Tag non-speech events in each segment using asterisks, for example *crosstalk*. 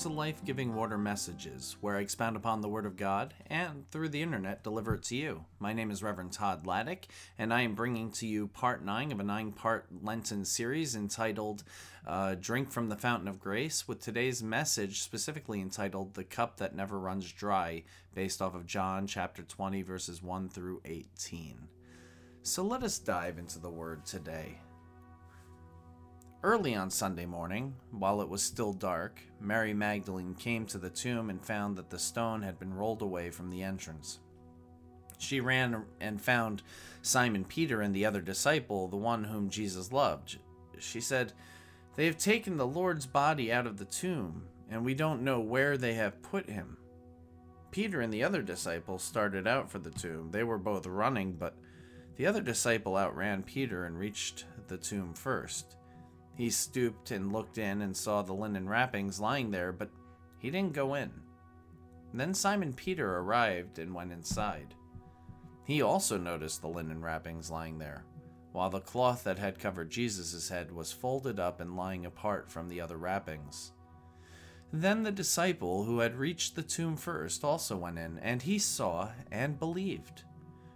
To Life Giving Water Messages, where I expound upon the Word of God and, through the internet, deliver it to you. My name is Reverend Todd Laddick, and I am bringing to you part nine of a nine part Lenten series entitled uh, Drink from the Fountain of Grace, with today's message specifically entitled The Cup That Never Runs Dry, based off of John chapter 20, verses 1 through 18. So let us dive into the Word today. Early on Sunday morning, while it was still dark, Mary Magdalene came to the tomb and found that the stone had been rolled away from the entrance. She ran and found Simon Peter and the other disciple, the one whom Jesus loved. She said, They have taken the Lord's body out of the tomb, and we don't know where they have put him. Peter and the other disciple started out for the tomb. They were both running, but the other disciple outran Peter and reached the tomb first. He stooped and looked in and saw the linen wrappings lying there, but he didn't go in. Then Simon Peter arrived and went inside. He also noticed the linen wrappings lying there, while the cloth that had covered Jesus' head was folded up and lying apart from the other wrappings. Then the disciple who had reached the tomb first also went in, and he saw and believed.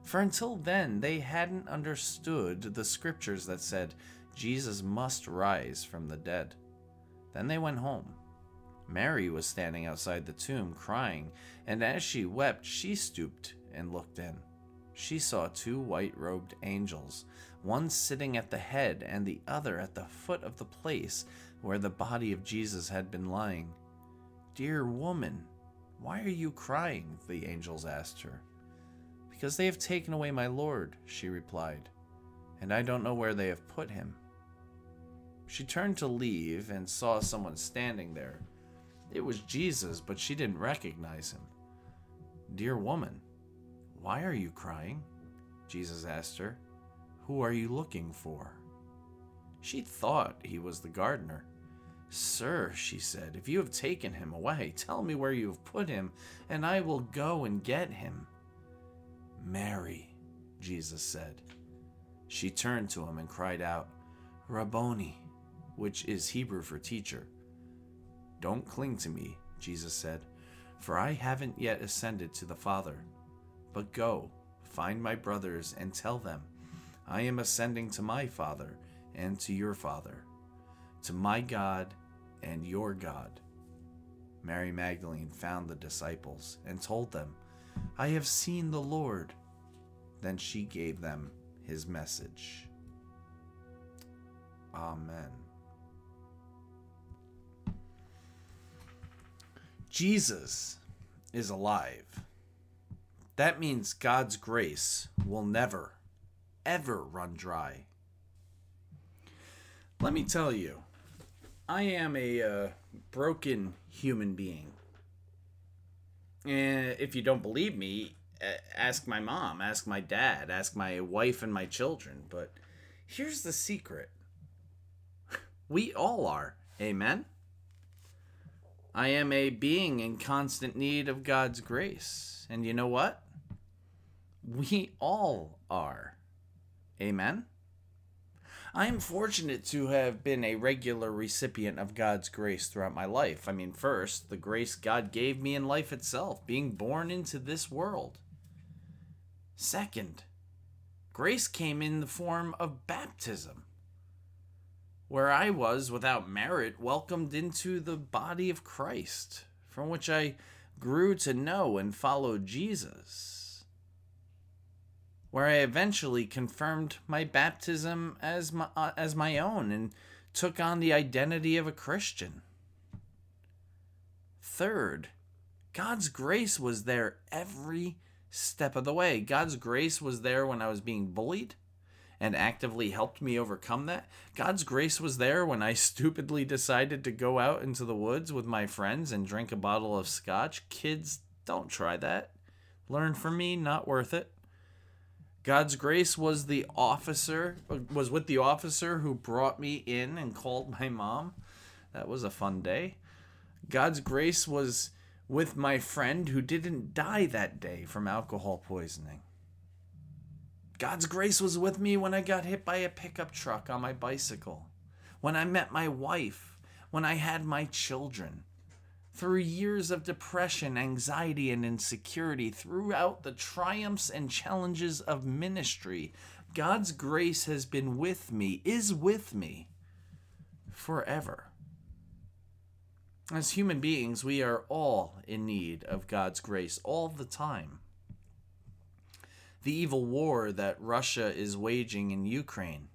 For until then they hadn't understood the scriptures that said, Jesus must rise from the dead. Then they went home. Mary was standing outside the tomb crying, and as she wept, she stooped and looked in. She saw two white robed angels, one sitting at the head and the other at the foot of the place where the body of Jesus had been lying. Dear woman, why are you crying? the angels asked her. Because they have taken away my Lord, she replied, and I don't know where they have put him. She turned to leave and saw someone standing there. It was Jesus, but she didn't recognize him. Dear woman, why are you crying? Jesus asked her. Who are you looking for? She thought he was the gardener. Sir, she said, if you have taken him away, tell me where you have put him, and I will go and get him. Mary, Jesus said. She turned to him and cried out, Rabboni, which is Hebrew for teacher. Don't cling to me, Jesus said, for I haven't yet ascended to the Father. But go, find my brothers, and tell them, I am ascending to my Father and to your Father, to my God and your God. Mary Magdalene found the disciples and told them, I have seen the Lord. Then she gave them his message. Amen. Jesus is alive. That means God's grace will never, ever run dry. Let me tell you, I am a uh, broken human being. And if you don't believe me, ask my mom, ask my dad, ask my wife and my children. But here's the secret *laughs* we all are. Amen? I am a being in constant need of God's grace. And you know what? We all are. Amen? I am fortunate to have been a regular recipient of God's grace throughout my life. I mean, first, the grace God gave me in life itself, being born into this world. Second, grace came in the form of baptism where I was, without merit, welcomed into the body of Christ, from which I grew to know and follow Jesus, where I eventually confirmed my baptism as my, uh, as my own and took on the identity of a Christian. Third, God's grace was there every step of the way. God's grace was there when I was being bullied and actively helped me overcome that. God's grace was there when I *laughs* stupidly decided to go out into the woods with my friends and drink a bottle of scotch. Kids, don't try that. Learn from me, not worth it. God's grace was the officer was with the officer who brought me in and called my mom. That was a fun day. God's grace was with my friend who didn't die that day from alcohol poisoning. God's grace was with me when I got hit by a pickup truck on my bicycle, when I met my wife, when I had my children. through years of depression, anxiety, and insecurity, throughout the triumphs and challenges of ministry, God's grace has been with me, is with me forever. As human beings, we are all in need of God's grace all the time. The evil war that Russia is waging in Ukraine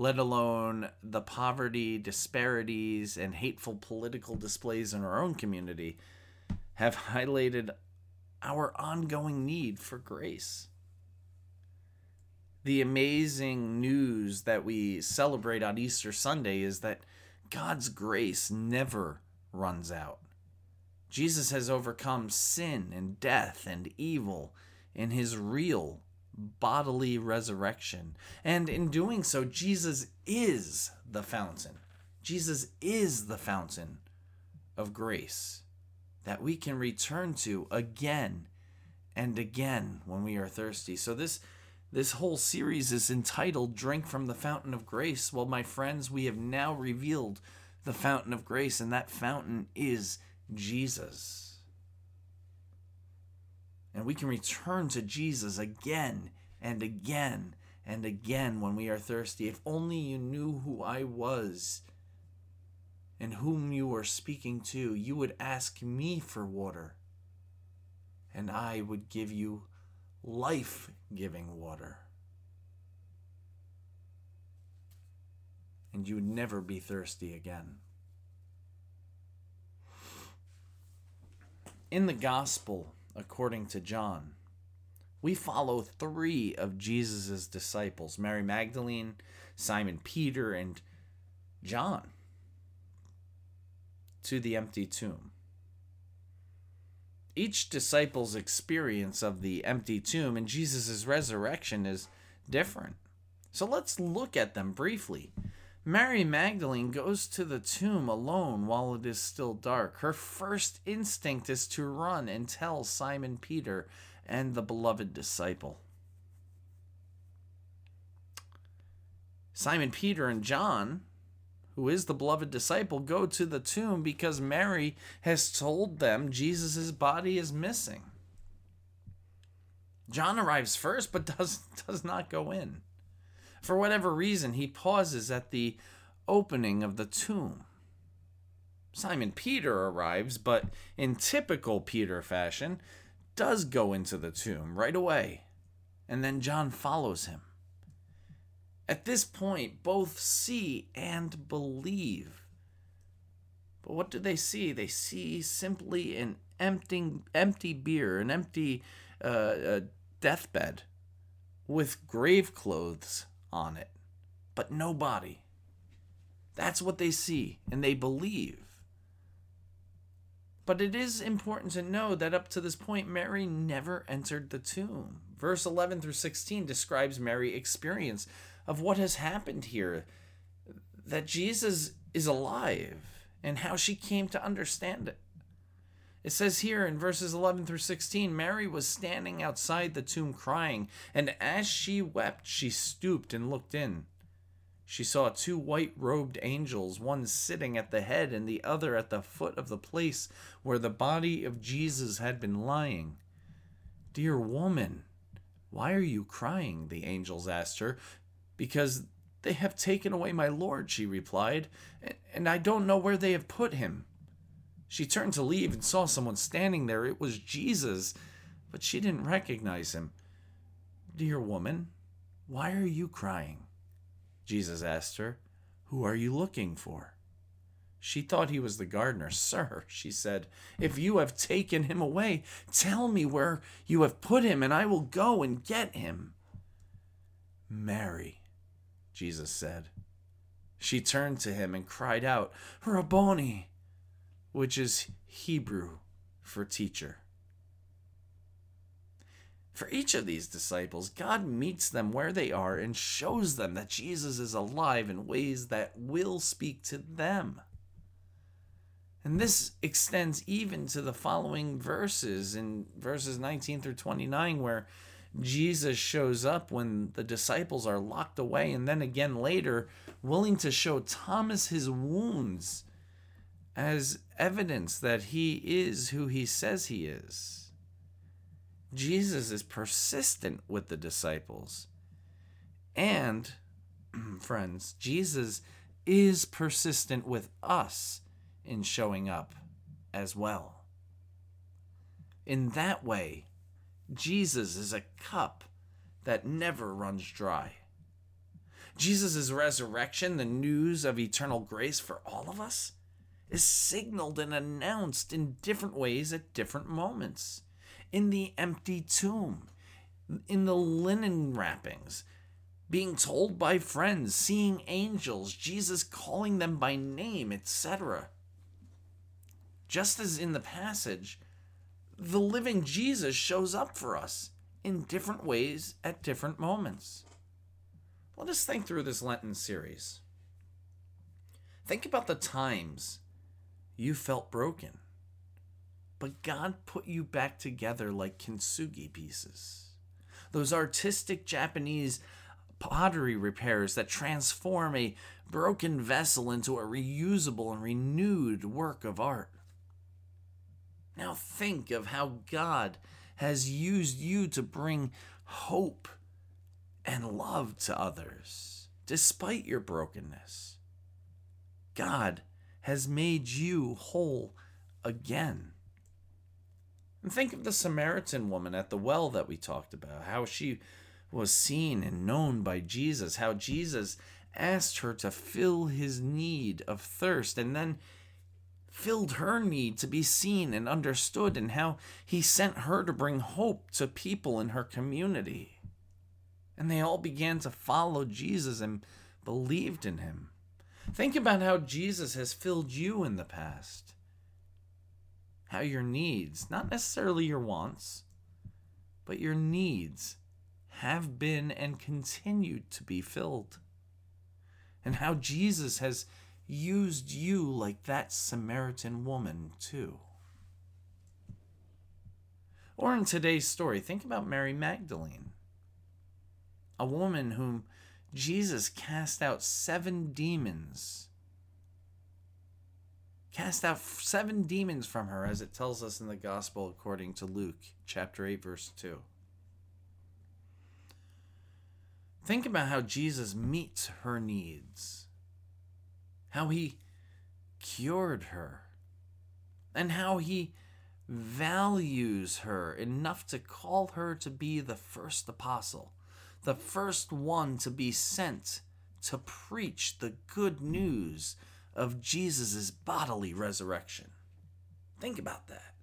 let alone the poverty, disparities, and hateful political displays in our own community, have highlighted our ongoing need for grace. The amazing news that we celebrate on Easter Sunday is that God's grace never runs out. Jesus has overcome sin and death and evil in his real bodily resurrection. And in doing so, Jesus is the fountain. Jesus is the fountain of grace that we can return to again and again when we are thirsty. So this this whole series is entitled Drink from the Fountain of Grace. Well, my friends, we have now revealed the fountain of grace and that fountain is Jesus. And we can return to Jesus again and again and again when we are thirsty. If only you knew who I was and whom you were speaking to, you would ask me for water, and I would give you life giving water. And you would never be thirsty again. In the gospel, according to John. We follow three of Jesus' disciples Mary Magdalene, Simon Peter, and John to the empty tomb. Each disciple's experience of the empty tomb and Jesus' resurrection is different. So let's look at them briefly. Mary Magdalene goes to the tomb alone while it is still dark. Her first instinct is to run and tell Simon Peter and the beloved disciple. Simon Peter and John, who is the beloved disciple, go to the tomb because Mary has told them Jesus' body is missing. John arrives first but *laughs* does, does not go in. For whatever reason, he pauses at the opening of the tomb. Simon Peter arrives, but in typical Peter fashion, does go into the tomb right away. And then John follows him. At this point, both see and believe. But what do they see? They see simply an empty, empty bier, an empty uh, uh, deathbed with grave clothes on it, but nobody. That's what they see and they believe. But it is important to know that up to this point, Mary never entered the tomb. Verse 11 through 16 describes Mary's experience of what has happened here that Jesus is alive and how she came to understand it. It says here in verses 11 through 16 Mary was standing outside the tomb crying, and as she wept, she stooped and looked in. She saw two white robed angels, one sitting at the head and the other at the foot of the place where the body of Jesus had been lying. Dear woman, why are you crying? the angels asked her. Because they have taken away my Lord, she replied, and I don't know where they have put him. She turned to leave and saw someone standing there. It was Jesus, but she didn't recognize him. Dear woman, why are you crying? Jesus asked her. Who are you looking for? She thought he was the gardener. Sir, she said, if you have taken him away, tell me where you have put him, and I will go and get him. Mary, Jesus said. She turned to him and cried out, Rabboni, which is Hebrew for teacher. For each of these disciples, God meets them where they are and shows them that Jesus is alive in ways that will speak to them. And this extends even to the following verses in verses 19 through 29, where Jesus shows up when the disciples are locked away, and then again later, willing to show Thomas his wounds as evidence that he is who he says he is. Jesus is persistent with the disciples. And, *clears throat* friends, Jesus is persistent with us in showing up as well. In that way, Jesus is a cup that never runs dry. Jesus' resurrection, the news of eternal grace for all of us, is signaled and announced in different ways at different moments. In the empty tomb, in the linen wrappings, being told by friends, seeing angels, Jesus calling them by name, etc. Just as in the passage, the living Jesus shows up for us in different ways at different moments. Let us think through this Lenten series. Think about the times you felt broken, but God put you back together like kintsugi pieces. Those artistic Japanese pottery repairs that transform a broken vessel into a reusable and renewed work of art. Now think of how God has used you to bring hope and love to others, despite your brokenness. God has made you whole again. And think of the Samaritan woman at the well that we talked about, how she was seen and known by Jesus, how Jesus asked her to fill his need of thirst and then filled her need to be seen and understood, and how he sent her to bring hope to people in her community. And they all began to follow Jesus and believed in him. Think about how Jesus has filled you in the past. How your needs, not necessarily your wants, but your needs have been and continue to be filled. And how Jesus has used you like that Samaritan woman, too. Or in today's story, think about Mary Magdalene, a woman whom Jesus cast out seven demons. Cast out seven demons from her, as it tells us in the Gospel according to Luke chapter 8, verse 2. Think about how Jesus meets her needs, how he cured her, and how he values her enough to call her to be the first apostle, the first one to be sent to preach the good news of Jesus' bodily resurrection. Think about that.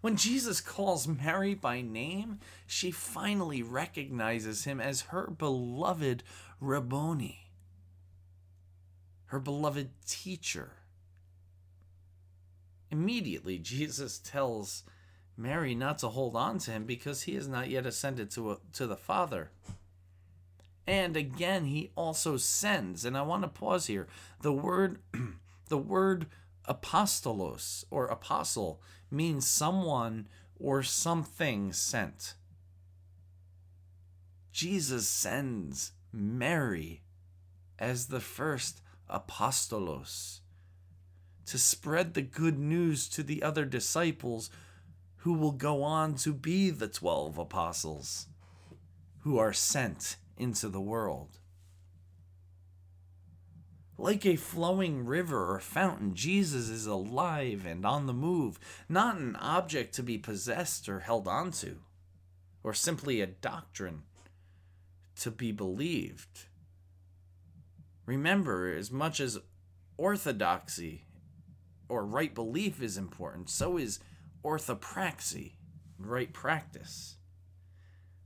When Jesus calls Mary by name, she finally recognizes him as her beloved Rabboni, her beloved teacher. Immediately, Jesus tells Mary not to hold on to him because he has not yet ascended to, a, to the Father. And again, he also sends, and I want to pause here. The word, *clears throat* the word apostolos or apostle means someone or something sent. Jesus sends Mary as the first apostolos to spread the good news to the other disciples who will go on to be the 12 apostles who are sent into the world. Like a flowing river or fountain, Jesus is alive and on the move, not an object to be possessed or held onto, or simply a doctrine to be believed. Remember, as much as orthodoxy or right belief is important, so is orthopraxy, right practice.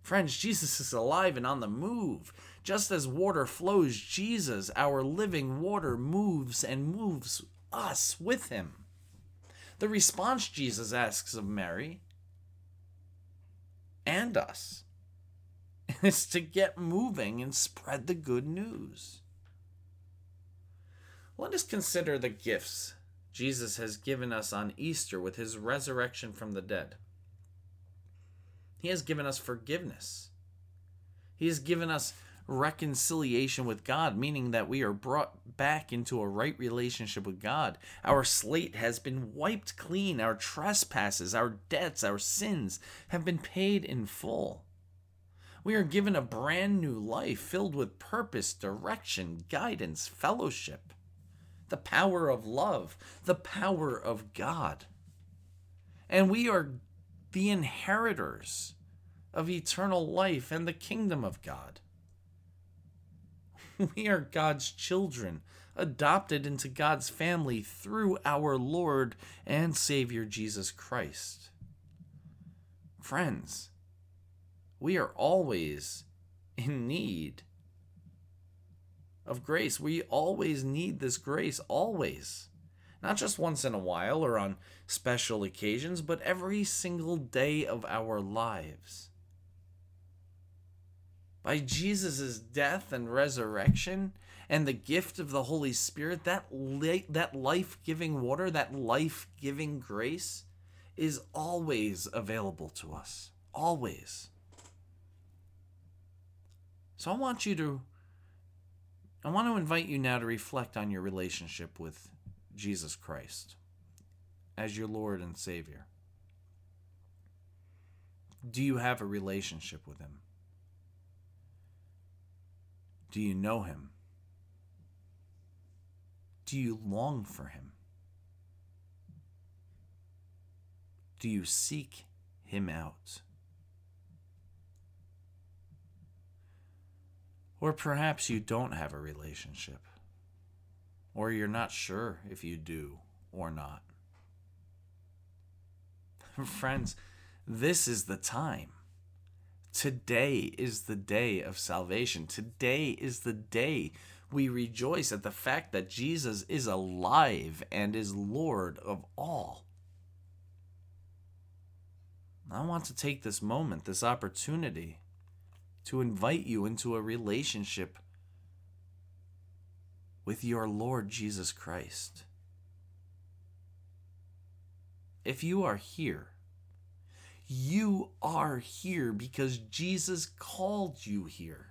Friends, Jesus is alive and on the move. Just as water flows, Jesus, our living water, moves and moves us with him. The response Jesus asks of Mary and us *laughs* is to get moving and spread the good news. Let us consider the gifts Jesus has given us on Easter with his resurrection from the dead. He has given us forgiveness. He has given us reconciliation with God, meaning that we are brought back into a right relationship with God. Our slate has been wiped clean. Our trespasses, our debts, our sins have been paid in full. We are given a brand new life filled with purpose, direction, guidance, fellowship, the power of love, the power of God. And we are the inheritors of eternal life and the kingdom of God. *laughs* We are God's children, adopted into God's family through our Lord and Savior Jesus Christ. Friends, we are always in need of grace. We always need this grace, always. Not just once in a while or on special occasions, but every single day of our lives by Jesus' death and resurrection and the gift of the Holy Spirit, that, li- that life giving water, that life giving grace is always available to us. Always. So I want you to, I want to invite you now to reflect on your relationship with Jesus Christ as your Lord and Savior. Do you have a relationship with Him? Do you know him? Do you long for him? Do you seek him out? Or perhaps you don't have a relationship, or you're not sure if you do or not. *laughs* Friends, this is the time. Today is the day of salvation. Today is the day we rejoice at the fact that Jesus is alive and is Lord of all. I want to take this moment, this opportunity, to invite you into a relationship with your Lord Jesus Christ. If you are here you are here because Jesus called you here.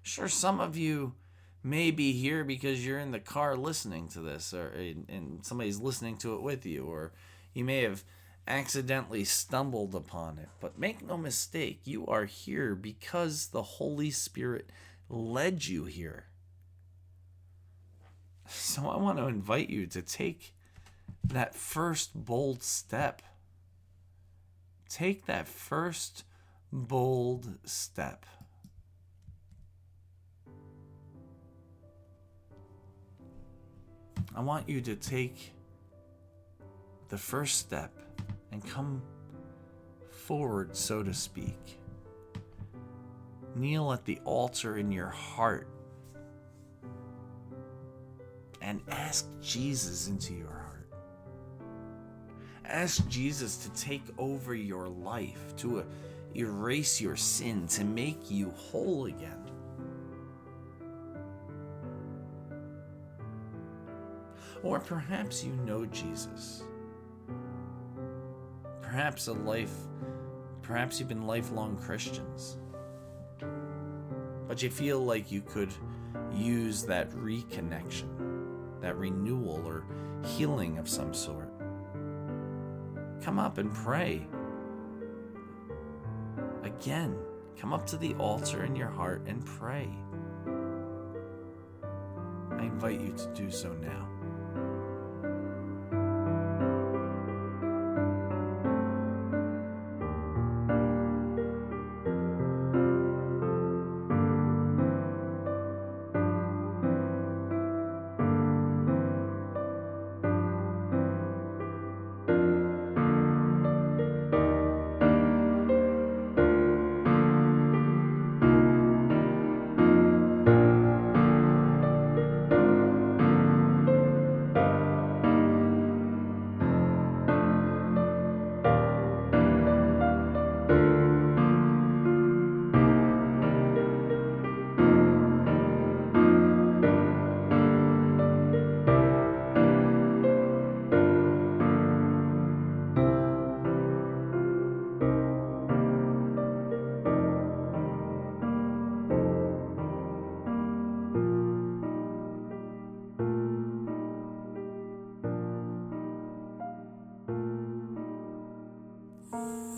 Sure, some of you may be here because you're in the car listening to this, or and somebody's listening to it with you, or you may have accidentally stumbled upon it. But make no mistake, you are here because the Holy Spirit led you here. *laughs* So I want to invite you to take that first bold step take that first bold step. I want you to take the first step and come forward, so to speak. Kneel at the altar in your heart and ask Jesus into your heart. Ask Jesus to take over your life, to uh, erase your sin, to make you whole again. Or perhaps you know Jesus. Perhaps a life, perhaps you've been lifelong Christians. But you feel like you could use that reconnection, that renewal or healing of some sort. Come up and pray. Again, come up to the altar in your heart and pray. I invite you to do so now.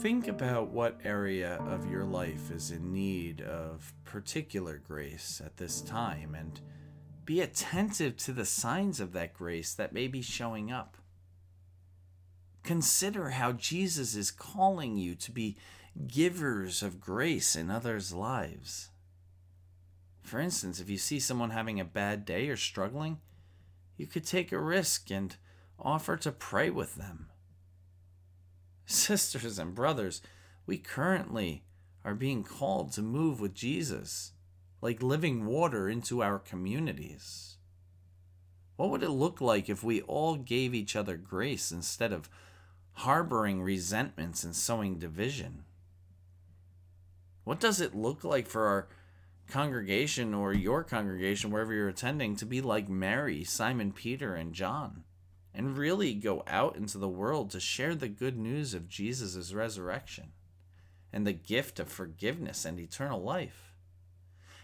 Think about what area of your life is in need of particular grace at this time and be attentive to the signs of that grace that may be showing up. Consider how Jesus is calling you to be givers of grace in others' lives. For instance, if you see someone having a bad day or struggling, you could take a risk and offer to pray with them. *laughs* Sisters and brothers, we currently are being called to move with Jesus, like living water into our communities. What would it look like if we all gave each other grace instead of harboring resentments and sowing division? What does it look like for our congregation or your congregation, wherever you're attending, to be like Mary, Simon Peter, and John, and really go out into the world to share the good news of Jesus' resurrection and the gift of forgiveness and eternal life?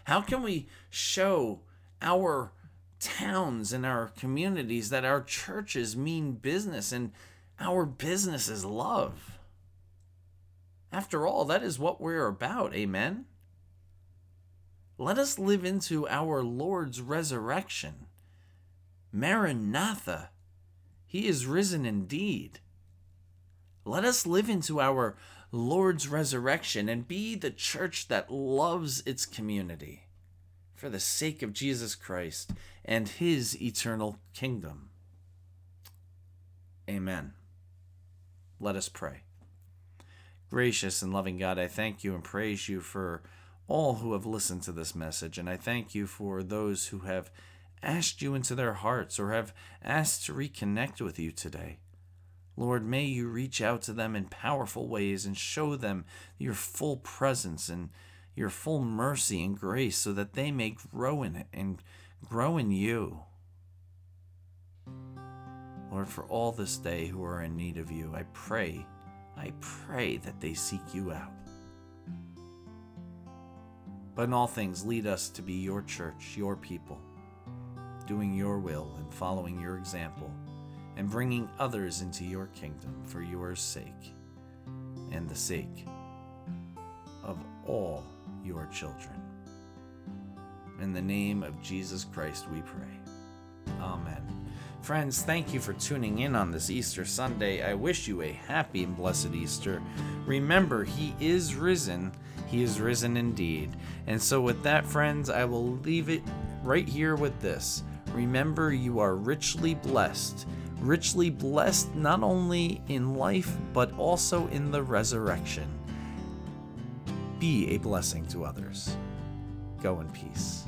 How can we show our towns and our communities that our churches mean business and our business is love? After all, that is what we're about. Amen? Let us live into our Lord's resurrection. Maranatha, He is risen indeed. Let us live into our Lord's resurrection and be the church that loves its community for the sake of Jesus Christ and His eternal kingdom. Amen. Let us pray. Gracious and loving God, I thank you and praise you for all who have listened to this message, and I thank you for those who have asked you into their hearts or have asked to reconnect with you today. Lord, may you reach out to them in powerful ways and show them your full presence and your full mercy and grace so that they may grow in it and grow in you. Lord, for all this day who are in need of you, I pray I pray that they seek you out. But in all things, lead us to be your church, your people, doing your will and following your example, and bringing others into your kingdom for your sake and the sake of all your children. In the name of Jesus Christ, we pray. Amen. Friends, thank you for tuning in on this Easter Sunday. I wish you a happy and blessed Easter. Remember, He is risen. He is risen indeed. And so, with that, friends, I will leave it right here with this. Remember, you are richly blessed. Richly blessed not only in life, but also in the resurrection. Be a blessing to others. Go in peace.